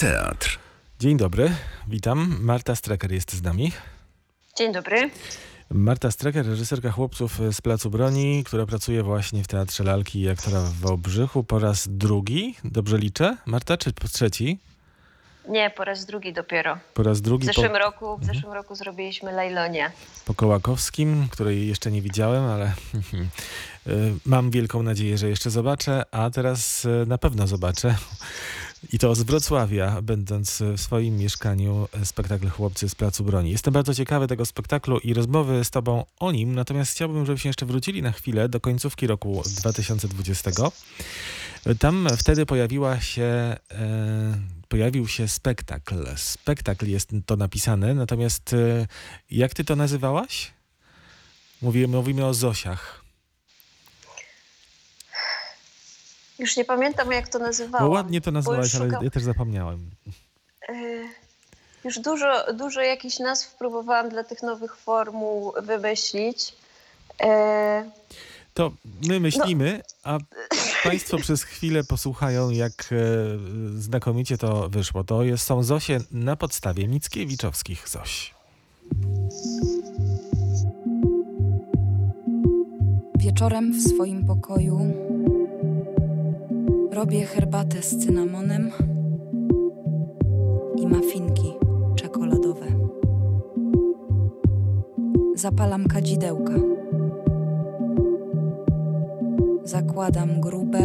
Teatr. Dzień dobry, witam. Marta Strecker jest z nami. Dzień dobry. Marta Strecker, reżyserka chłopców z Placu Broni, która pracuje właśnie w Teatrze Lalki i aktora w Wałbrzychu po raz drugi. Dobrze liczę? Marta, czy po trzeci? Nie, po raz drugi dopiero. Po raz drugi W zeszłym po, roku, w zeszłym roku zrobiliśmy Lejlonie. po Kołakowskim, której jeszcze nie widziałem, ale y, mam wielką nadzieję, że jeszcze zobaczę, a teraz y, na pewno zobaczę. I to z Wrocławia, będąc w swoim mieszkaniu e, spektakl Chłopcy z Placu Broni. Jestem bardzo ciekawy tego spektaklu i rozmowy z Tobą o nim, natomiast chciałbym, żebyśmy jeszcze wrócili na chwilę do końcówki roku 2020. Tam wtedy pojawiła się, e, pojawił się spektakl. Spektakl jest to napisane, natomiast e, jak Ty to nazywałaś? Mówimy, mówimy o Zosiach. Już nie pamiętam, jak to nazywałam. Bo ładnie to nazwałaś, ale szukam- ja też zapomniałem. Y, Już dużo, dużo jakichś nazw próbowałam dla tych nowych formuł wymyślić. Y, To my myślimy, a Państwo przez chwilę posłuchają, jak e, znakomicie to wyszło. To jest, są Zosie na podstawie Mickiewiczowskich Zoś. Wieczorem w swoim pokoju robię herbatę z cynamonem i mafinki czekoladowe. Zapalam kadzidełka. Zakładam grube,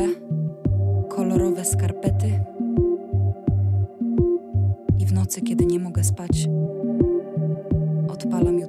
kolorowe skarpety i w nocy, kiedy nie mogę spać, odpalam YouTube'a.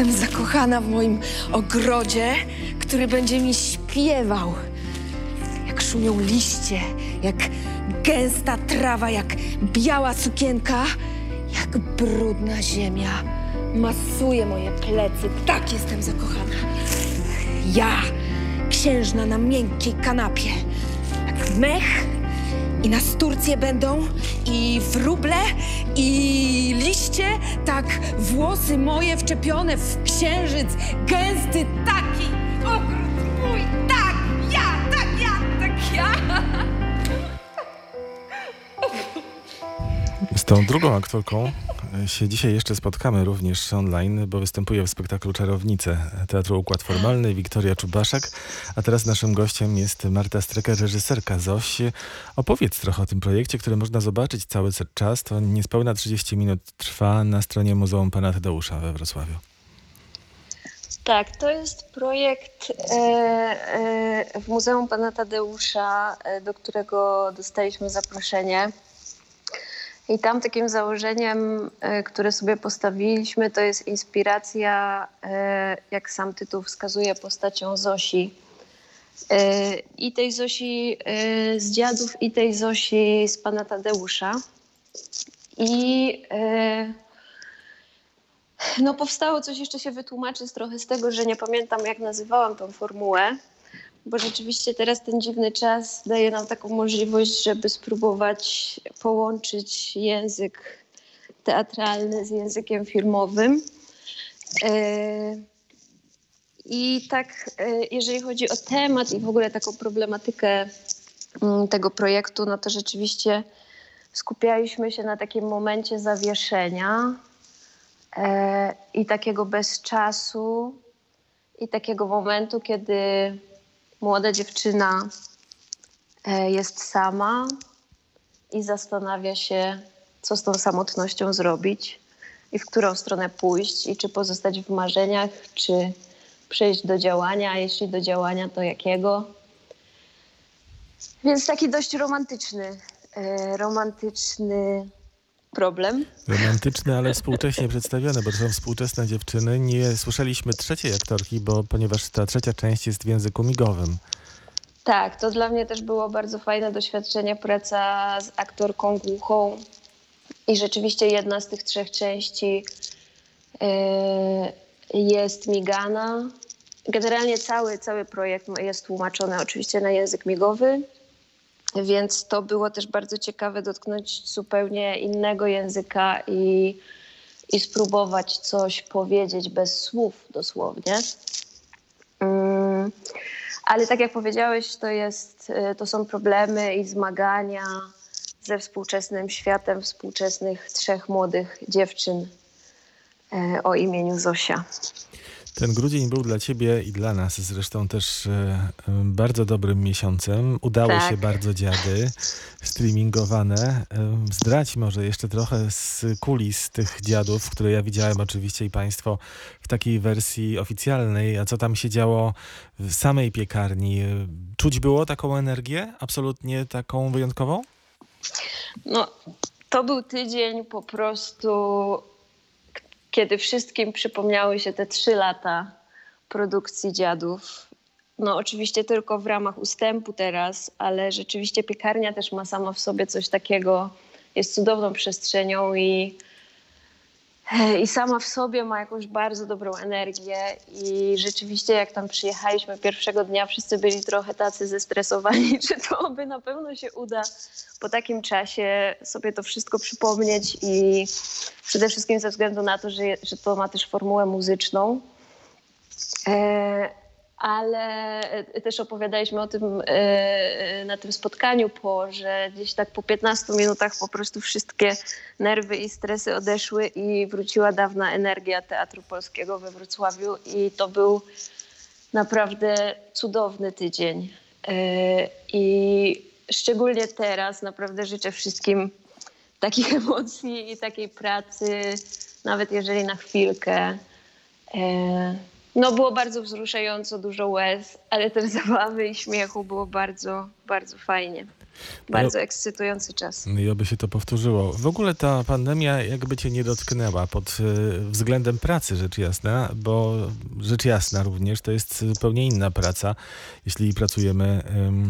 Jestem zakochana w moim ogrodzie, który będzie mi śpiewał. Jak szumią liście, jak gęsta trawa, jak biała sukienka, jak brudna ziemia. Masuje moje plecy. Tak jestem zakochana. Ja, księżna na miękkiej kanapie. Jak mech i na sturcje będą i wróble, i liście, tak włosy moje wczepione w księżyc, gęsty taki ogród mój, tak, ja, tak, ja, tak, ja. Z tą drugą aktorką się dzisiaj jeszcze spotkamy również online, bo występuje w spektaklu Czarownice Teatru Układ Formalny Wiktoria Czubaszek, a teraz naszym gościem jest Marta Strecker, reżyserka Zoś. Opowiedz trochę o tym projekcie, który można zobaczyć cały czas. To niespełna 30 minut trwa na stronie Muzeum Pana Tadeusza we Wrocławiu. Tak, to jest projekt e, e, w Muzeum Pana Tadeusza, e, do którego dostaliśmy zaproszenie. I tam takim założeniem, e, które sobie postawiliśmy, to jest inspiracja, e, jak sam tytuł wskazuje, postacią Zosi. E, I tej Zosi z dziadów, i tej Zosi z Pana Tadeusza. I no powstało coś, jeszcze się wytłumaczy z trochę z tego, że nie pamiętam jak nazywałam tą formułę, bo rzeczywiście teraz ten dziwny czas daje nam taką możliwość, żeby spróbować połączyć język teatralny z językiem filmowym. E, I tak, e, jeżeli chodzi o temat i w ogóle taką problematykę mm, tego projektu, no to rzeczywiście skupialiśmy się na takim momencie zawieszenia, e, i takiego bezczasu, i takiego momentu, kiedy młoda dziewczyna e, jest sama i zastanawia się, co z tą samotnością zrobić i w którą stronę pójść, i czy pozostać w marzeniach, czy przejść do działania, a jeśli do działania, to jakiego. Więc taki dość romantyczny, e, romantyczny problem. Romantyczne, ale współcześnie przedstawione, bo to są współczesne dziewczyny. Nie słyszeliśmy trzeciej aktorki, bo ponieważ ta trzecia część jest w języku migowym. Tak, to dla mnie też było bardzo fajne doświadczenie, praca z aktorką głuchą. I rzeczywiście jedna z tych trzech części yy, jest migana, generalnie cały, cały projekt jest tłumaczony oczywiście na język migowy, więc to było też bardzo ciekawe dotknąć zupełnie innego języka i, i spróbować coś powiedzieć bez słów dosłownie. Mm, Ale tak jak powiedziałeś, to, jest, y, to są problemy i zmagania ze współczesnym światem współczesnych trzech młodych dziewczyn e, o imieniu Zosia. Ten grudzień był dla ciebie i dla nas zresztą też e, e, bardzo dobrym miesiącem. Udały Tak. się bardzo dziady streamingowane. E, Zdradź może jeszcze trochę z kulis tych dziadów, które ja widziałem oczywiście i państwo w takiej wersji oficjalnej. A co tam się działo w samej piekarni? Czuć było taką energię? Absolutnie taką wyjątkową? No, to był tydzień po prostu, kiedy wszystkim przypomniały się te trzy lata produkcji dziadów. No, oczywiście tylko w ramach ustępu teraz, ale rzeczywiście piekarnia też ma sama w sobie coś takiego, jest cudowną przestrzenią i, i sama w sobie ma jakąś bardzo dobrą energię. I rzeczywiście, jak tam przyjechaliśmy pierwszego dnia, wszyscy byli trochę tacy zestresowani, czy to by na pewno się uda po takim czasie sobie to wszystko przypomnieć i przede wszystkim ze względu na to, że, że to ma też formułę muzyczną. E, ale e, też opowiadaliśmy o tym e, na tym spotkaniu po, że gdzieś tak po 15 minutach po prostu wszystkie nerwy i stresy odeszły i wróciła dawna energia Teatru Polskiego we Wrocławiu i to był naprawdę cudowny tydzień. I szczególnie teraz naprawdę życzę wszystkim takich emocji i takiej pracy, nawet jeżeli na chwilkę. E, No było bardzo wzruszająco, dużo łez, ale też zabawy i śmiechu było bardzo, bardzo fajnie. Bardzo ekscytujący czas. I oby się to powtórzyło. W ogóle ta pandemia jakby cię nie dotknęła pod y, względem pracy, rzecz jasna, bo rzecz jasna również to jest zupełnie inna praca, jeśli pracujemy,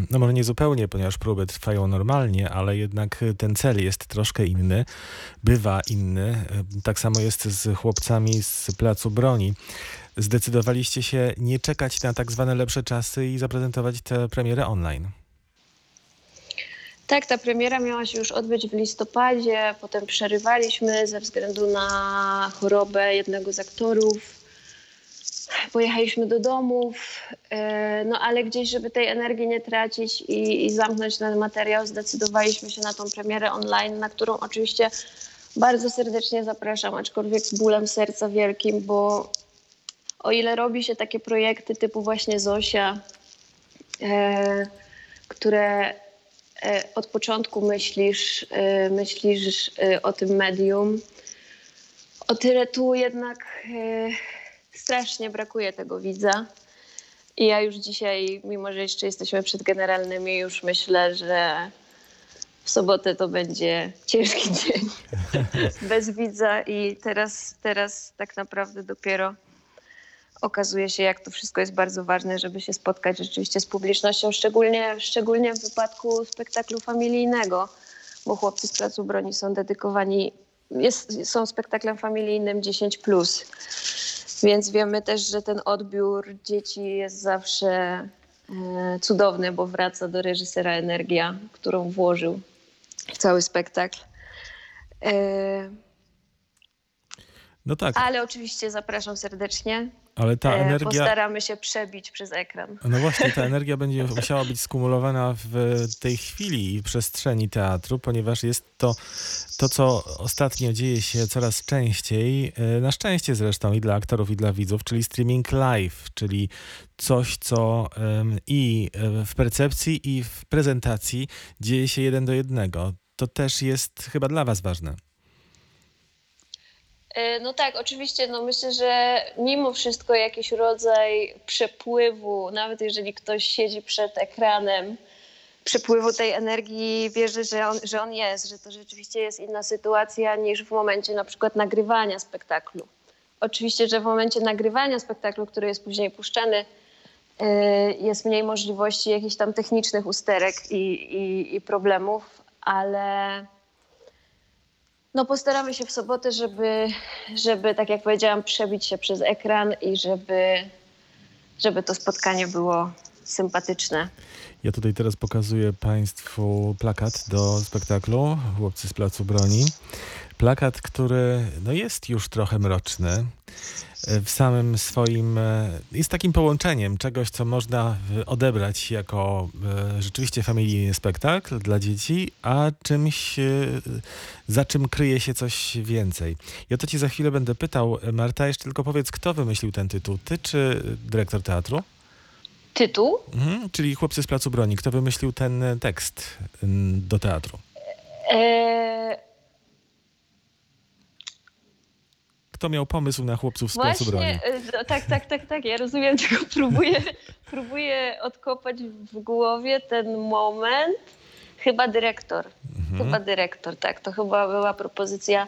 no może nie zupełnie, ponieważ próby trwają normalnie, ale jednak ten cel jest troszkę inny, bywa inny. Y, Tak samo jest z chłopcami z Placu Broni. Zdecydowaliście się nie czekać na tak zwane lepsze czasy i zaprezentować tę premierę online. Tak, ta premiera miała się już odbyć w listopadzie, potem przerywaliśmy ze względu na chorobę jednego z aktorów. Pojechaliśmy do domów, e, no ale gdzieś, żeby tej energii nie tracić i, i zamknąć ten materiał, zdecydowaliśmy się na tą premierę online, na którą oczywiście bardzo serdecznie zapraszam, aczkolwiek z bólem serca wielkim, bo o ile robi się takie projekty typu właśnie Zosia, e, które od początku myślisz, e, myślisz e, o tym medium, o tyle tu jednak e, strasznie brakuje tego widza. I ja już dzisiaj, mimo że jeszcze jesteśmy przed generalnymi, już myślę, że w sobotę to będzie ciężki dzień bez widza i teraz, teraz tak naprawdę dopiero okazuje się, jak to wszystko jest bardzo ważne, żeby się spotkać rzeczywiście z publicznością, szczególnie, szczególnie w wypadku spektaklu familijnego, bo chłopcy z Placu Broni są dedykowani, jest, są spektaklem familijnym 10+. Więc wiemy też, że ten odbiór dzieci jest zawsze e, cudowny, bo wraca do reżysera energia, którą włożył w cały spektakl. E, No tak, ale oczywiście zapraszam serdecznie. Ale ta E, energia... Postaramy się przebić przez ekran. No właśnie, ta energia będzie musiała być skumulowana w tej chwili i przestrzeni teatru, ponieważ jest to to, co ostatnio dzieje się coraz częściej, e, na szczęście zresztą i dla aktorów, i dla widzów, czyli streaming live, czyli coś, co i e, w percepcji, i w prezentacji dzieje się jeden do jednego. To też jest chyba dla was ważne. E, No tak, oczywiście, no myślę, że mimo wszystko jakiś rodzaj przepływu, nawet jeżeli ktoś siedzi przed ekranem, przepływu tej energii wierzy, że on, że on jest, że to rzeczywiście jest inna sytuacja niż w momencie na przykład nagrywania spektaklu. Oczywiście, że w momencie nagrywania spektaklu, który jest później puszczany, e, jest mniej możliwości jakichś tam technicznych usterek i, i, i problemów, ale no postaramy się w sobotę, żeby, żeby, tak jak powiedziałam, przebić się przez ekran i żeby, żeby to spotkanie było sympatyczne. Ja tutaj teraz pokazuję Państwu plakat do spektaklu Chłopcy z Placu Broni. Plakat, który no jest już trochę mroczny. W samym swoim e, jest takim połączeniem czegoś, co można odebrać jako e, rzeczywiście familijny spektakl dla dzieci, a czymś, e, za czym kryje się coś więcej. O to Ci za chwilę będę pytał. Marta, jeszcze tylko powiedz, kto wymyślił ten tytuł? Ty czy dyrektor teatru? Tytuł? Mhm, czyli Chłopcy z Placu Broni. Kto wymyślił ten e, tekst do teatru? E, Kto miał pomysł na Chłopców z Placu Broni? Właśnie, e, tak, tak, tak, tak, ja rozumiem, tylko próbuję, próbuję odkopać w głowie ten moment. Chyba dyrektor, Mhm. chyba dyrektor, tak, to chyba była propozycja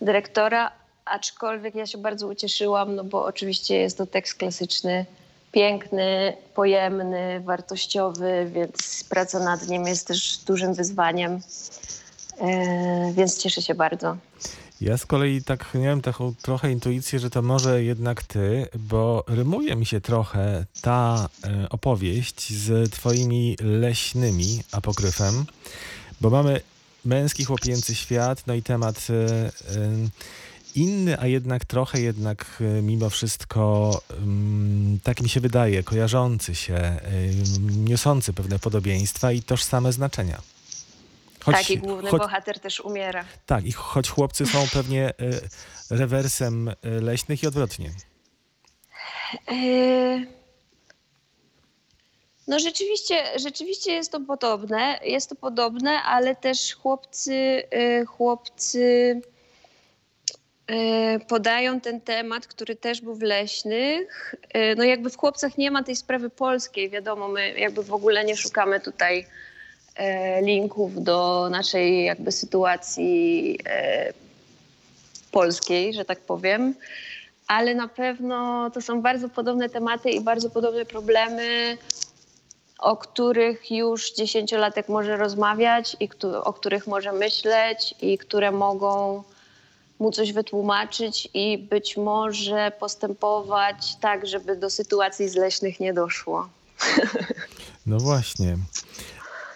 dyrektora, aczkolwiek ja się bardzo ucieszyłam, no bo oczywiście jest to tekst klasyczny, piękny, pojemny, wartościowy, więc praca nad nim jest też dużym wyzwaniem, e, więc cieszę się bardzo. Ja z kolei tak miałem taką trochę intuicję, że to może jednak ty, bo rymuje mi się trochę ta e, opowieść z twoimi leśnymi apokryfem, bo mamy męski, chłopięcy świat, no i temat e, inny, a jednak trochę jednak e, mimo wszystko mm, tak mi się wydaje, kojarzący się, e, niosący pewne podobieństwa i tożsame znaczenia. Choć- tak, i główny choć- bohater też umiera. tak, i choć chłopcy są pewnie y, rewersem leśnych i odwrotnie. No rzeczywiście, rzeczywiście jest to podobne, jest to podobne, ale też chłopcy, chłopcy podają ten temat, który też był w Leśnych. Yy, No jakby w chłopcach nie ma tej sprawy polskiej, wiadomo, my jakby w ogóle nie szukamy tutaj yy, linków do naszej jakby sytuacji polskiej, że tak powiem ale na pewno to są bardzo podobne tematy i bardzo podobne problemy, o których już dziesięciolatek może rozmawiać i o których może myśleć i które mogą mu coś wytłumaczyć i być może postępować tak, żeby do sytuacji zleśnych nie doszło. No właśnie.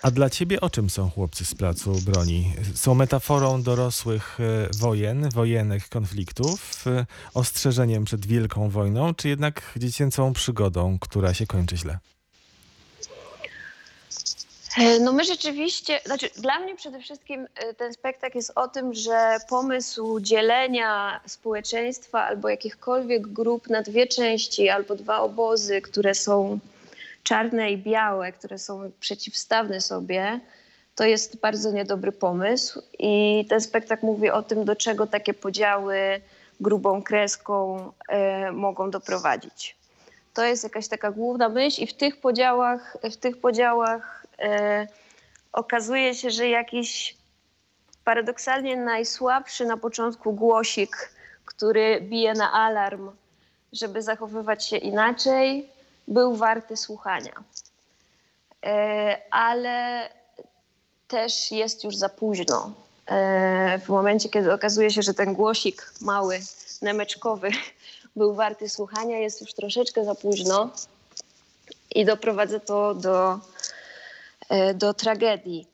A dla ciebie o czym są chłopcy z placu broni? Są metaforą dorosłych y, wojen, wojennych konfliktów, y, ostrzeżeniem przed wielką wojną, czy jednak dziecięcą przygodą, która się kończy źle? E, No my rzeczywiście, znaczy dla mnie przede wszystkim e, ten spektakl jest o tym, że pomysł dzielenia społeczeństwa albo jakichkolwiek grup na dwie części albo dwa obozy, które są czarne i białe, które są przeciwstawne sobie, to jest bardzo niedobry pomysł i ten spektakl mówi o tym, do czego takie podziały grubą kreską e, mogą doprowadzić. To jest jakaś taka główna myśl i w tych podziałach, w tych podziałach okazuje się, że jakiś paradoksalnie najsłabszy na początku głosik, który bije na alarm, żeby zachowywać się inaczej, był warty słuchania. E, ale też jest już za późno. E, w momencie, kiedy okazuje się, że ten głosik mały, nemeczkowy był warty słuchania, jest już troszeczkę za późno i doprowadza to do, e, do tragedii.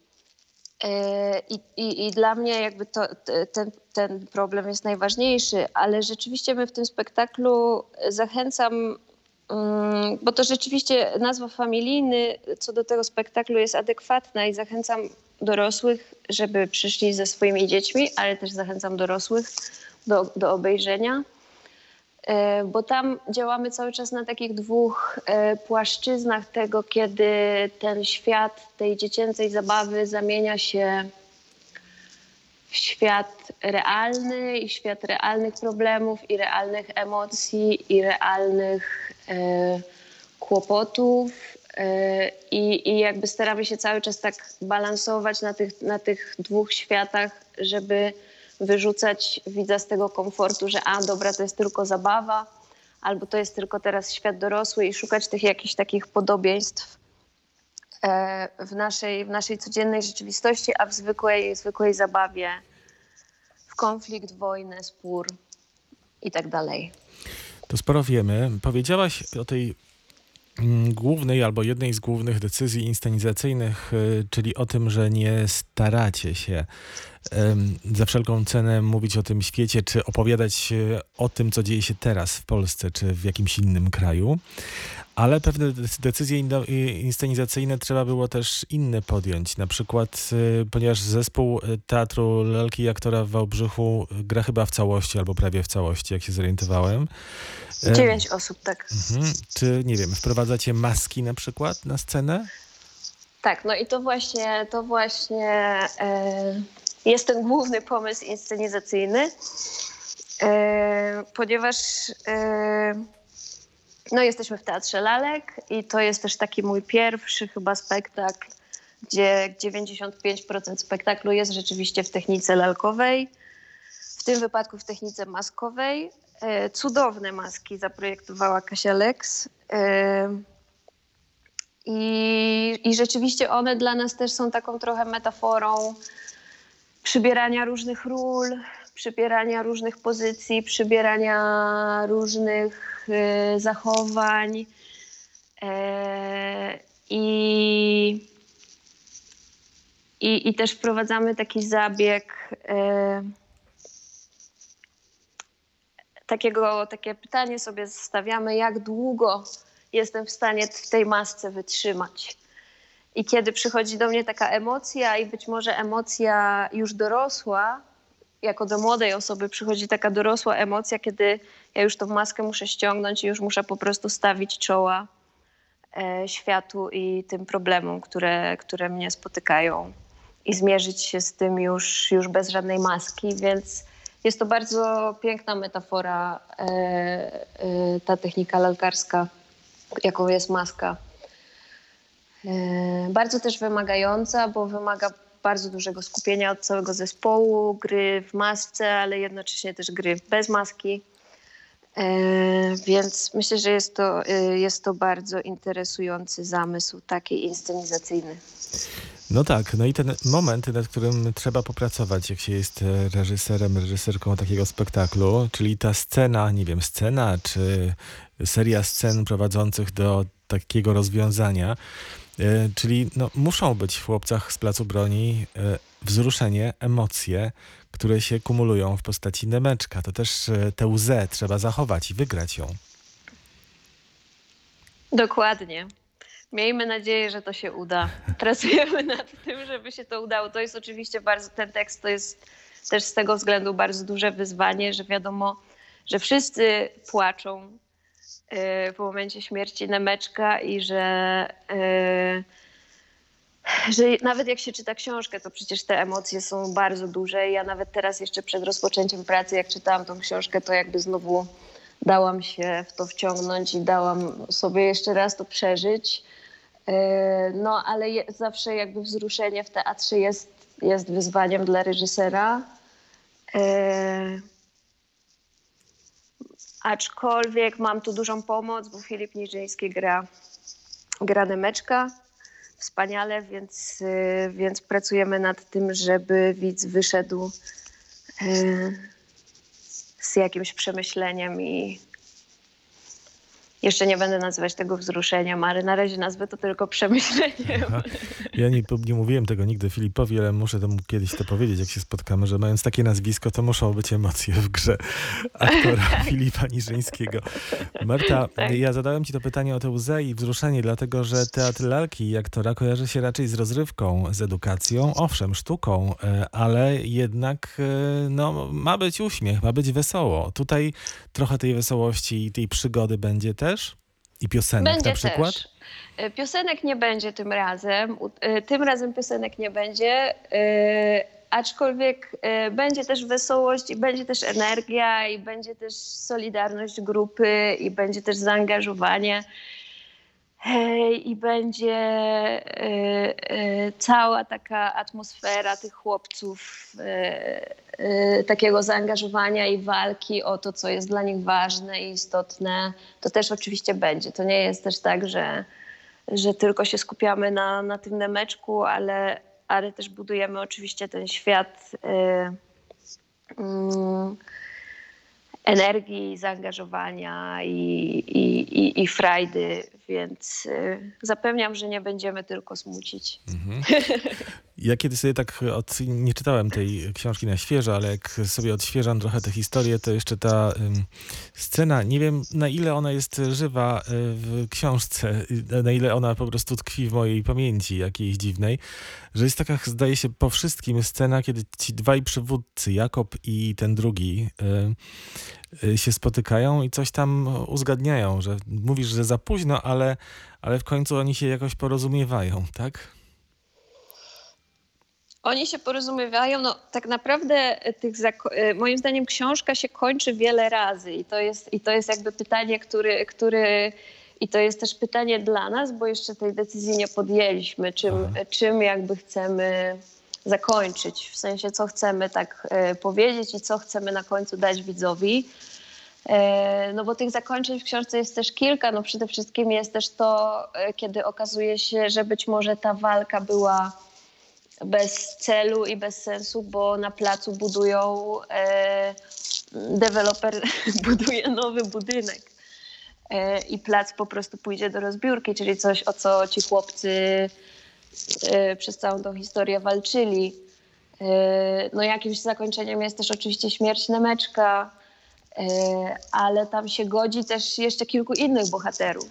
E, I, i, I dla mnie jakby to, te- ten, ten problem jest najważniejszy, ale rzeczywiście my w tym spektaklu zachęcam, mm, bo to rzeczywiście nazwa familijny co do tego spektaklu jest adekwatna i zachęcam dorosłych, żeby przyszli ze swoimi dziećmi, ale też zachęcam dorosłych do, do obejrzenia. E, bo tam działamy cały czas na takich dwóch e, płaszczyznach tego, kiedy ten świat tej dziecięcej zabawy zamienia się w świat realny i świat realnych problemów i realnych emocji i realnych e, kłopotów. E, I, I jakby staramy się cały czas tak balansować na tych, na tych dwóch światach, żeby wyrzucać widza z tego komfortu, że a dobra, to jest tylko zabawa, albo to jest tylko teraz świat dorosły i szukać tych jakichś takich podobieństw e, w naszej, w naszej codziennej rzeczywistości, a w zwykłej, zwykłej zabawie, w konflikt, wojnę, spór i tak dalej. To sporo wiemy. Powiedziałaś o tej głównej albo jednej z głównych decyzji inscenizacyjnych, y, czyli o tym, że nie staracie się za wszelką cenę mówić o tym świecie, czy opowiadać o tym, co dzieje się teraz w Polsce, czy w jakimś innym kraju. Ale pewne dec- decyzje inscenizacyjne trzeba było też inne podjąć. Na przykład, y, ponieważ zespół y, Teatru Lalki i Aktora w Wałbrzychu gra chyba w całości, albo prawie w całości, jak się zorientowałem. Em, Dziewięć osób, tak. Mhm. Czy, nie wiem, wprowadzacie maski na przykład na scenę? Tak, no i to właśnie, to właśnie e, jest ten główny pomysł inscenizacyjny, e, ponieważ e, no jesteśmy w Teatrze Lalek i to jest też taki mój pierwszy chyba spektakl, gdzie 95% spektaklu jest rzeczywiście w technice lalkowej, w tym wypadku w technice maskowej. E, cudowne maski zaprojektowała Kasia Lex. E, i, I rzeczywiście one dla nas też są taką trochę metaforą przybierania różnych ról, przybierania różnych pozycji, przybierania różnych e, zachowań. E, i, i, I też wprowadzamy taki zabieg. Takiego, takie pytanie sobie stawiamy, jak długo jestem w stanie w tej masce wytrzymać. I kiedy przychodzi do mnie taka emocja, i być może emocja już dorosła, jako do młodej osoby przychodzi taka dorosła emocja, kiedy ja już tą maskę muszę ściągnąć i już muszę po prostu stawić czoła e, światu i tym problemom, które, które mnie spotykają i zmierzyć się z tym już, już bez żadnej maski, więc jest to bardzo piękna metafora, e, e, ta technika lalkarska jaką jest maska. E, Bardzo też wymagająca, bo wymaga bardzo dużego skupienia od całego zespołu, gry w masce, ale jednocześnie też gry bez maski. Więc myślę, że jest to, jest to bardzo interesujący zamysł, taki inscenizacyjny. No tak, no i ten moment, nad którym trzeba popracować, jak się jest reżyserem, reżyserką takiego spektaklu, czyli ta scena, nie wiem, scena czy seria scen prowadzących do takiego rozwiązania, e, czyli no, muszą być w chłopcach z Placu Broni e, wzruszenie, emocje, które się kumulują w postaci nemeczka. To też e, tę łzę trzeba zachować i wygrać ją. Dokładnie. Miejmy nadzieję, że to się uda. Pracujemy nad tym, żeby się to udało. To jest oczywiście bardzo, ten tekst to jest też z tego względu bardzo duże wyzwanie, że wiadomo, że wszyscy płaczą e, w momencie śmierci Nemeczka i że, e, że nawet jak się czyta książkę, to przecież te emocje są bardzo duże. Ja nawet teraz jeszcze przed rozpoczęciem pracy, jak czytałam tą książkę, to jakby znowu dałam się w to wciągnąć i dałam sobie jeszcze raz to przeżyć. E, No, ale zawsze jakby wzruszenie w teatrze jest, jest wyzwaniem dla reżysera. E, aczkolwiek mam tu dużą pomoc, bo Filip Niżyński gra, gra Nemeczka wspaniale, więc, e, więc pracujemy nad tym, żeby widz wyszedł z jakimś przemyśleniem i jeszcze nie będę nazywać tego wzruszeniem, ale na razie nazwę to tylko przemyśleniem. Aha. Ja nie, nie mówiłem tego nigdy Filipowi, ale muszę to mu kiedyś to powiedzieć, jak się spotkamy, że mając takie nazwisko, to muszą być emocje w grze aktora Filipa Niżyńskiego. Marta, Tak. ja zadałem ci to pytanie o tę łzę i wzruszenie, dlatego że teatr lalki i aktora kojarzy się raczej z rozrywką, z edukacją, owszem, sztuką, e, ale jednak e, no, ma być uśmiech, ma być wesoło. Tutaj trochę tej wesołości i tej przygody będzie też i piosenek Będzie na przykład. też. E, Piosenek nie będzie tym razem. E, Tym razem piosenek nie będzie. e, Aczkolwiek będzie też wesołość i będzie też energia i będzie też solidarność grupy i będzie też zaangażowanie. I będzie e, e, cała taka atmosfera tych chłopców, e, takiego zaangażowania i walki o to, co jest dla nich ważne i istotne. To też oczywiście będzie. To nie jest też tak, że, że tylko się skupiamy na, na tym nemeczku, ale, ale też budujemy oczywiście ten świat. e, mm, energii, zaangażowania i, i, i, i frajdy, więc y, zapewniam, że nie będziemy tylko smucić. Mhm. Ja kiedy sobie tak od, nie czytałem tej książki na świeżo, ale jak sobie odświeżam trochę tę historię, to jeszcze ta ym, scena, nie wiem na ile ona jest żywa y, w książce, y, na ile ona po prostu tkwi w mojej pamięci jakiejś dziwnej, że jest taka, zdaje się, po wszystkim scena, kiedy ci dwaj przywódcy, Jakob i ten drugi, y, się spotykają i coś tam uzgadniają, że mówisz, że za późno, ale, ale w końcu oni się jakoś porozumiewają, tak? Oni się porozumiewają, no tak naprawdę tych zako- e, moim zdaniem książka się kończy wiele razy i to jest, i to jest jakby pytanie, który, który i to jest też pytanie dla nas, bo jeszcze tej decyzji nie podjęliśmy, czym, Aha. czym jakby chcemy zakończyć, w sensie co chcemy tak e, powiedzieć i co chcemy na końcu dać widzowi. E, No bo tych zakończeń w książce jest też kilka. No przede wszystkim jest też to, e, kiedy okazuje się, że być może ta walka była bez celu i bez sensu, bo na placu budują, e, deweloper buduje nowy budynek e, i plac po prostu pójdzie do rozbiórki, czyli coś, o co ci chłopcy e, przez całą tą historię walczyli. E, no jakimś zakończeniem jest też oczywiście śmierć Nemeczka, e, ale tam się godzi też jeszcze kilku innych bohaterów.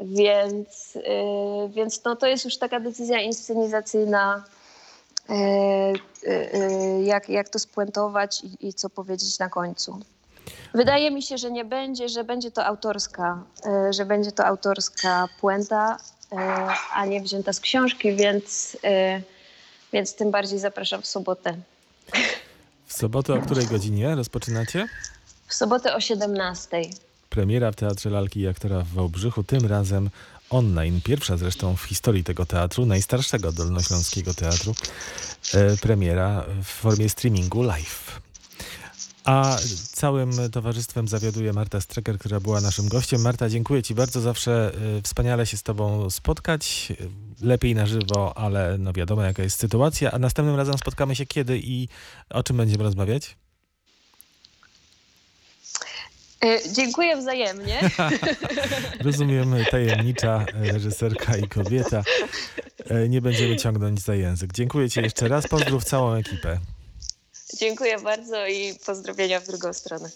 Więc, e, więc no, to jest już taka decyzja inscenizacyjna, jak, jak to spuentować i, i co powiedzieć na końcu. Wydaje mi się, że nie będzie, że będzie to autorska, e, że będzie to autorska puenta, e, a nie wzięta z książki, więc, e, więc tym bardziej zapraszam w sobotę. W sobotę o której godzinie rozpoczynacie? W sobotę o 17. Premiera w Teatrze Lalki i Aktora w Wałbrzychu, tym razem online. Pierwsza zresztą w historii tego teatru, najstarszego dolnośląskiego teatru. E, premiera w formie streamingu live. A całym towarzystwem zawiaduje Marta Strecker, która była naszym gościem. Marta, dziękuję Ci bardzo. Zawsze e, wspaniale się z Tobą spotkać. Lepiej na żywo, ale no wiadomo jaka jest sytuacja. A następnym razem spotkamy się kiedy i o czym będziemy rozmawiać? E, Dziękuję wzajemnie. Rozumiem, tajemnicza e, reżyserka i kobieta. E, Nie będziemy ciągnąć za język. Dziękuję Ci jeszcze raz. Pozdrów całą ekipę. Dziękuję bardzo i pozdrowienia w drugą stronę.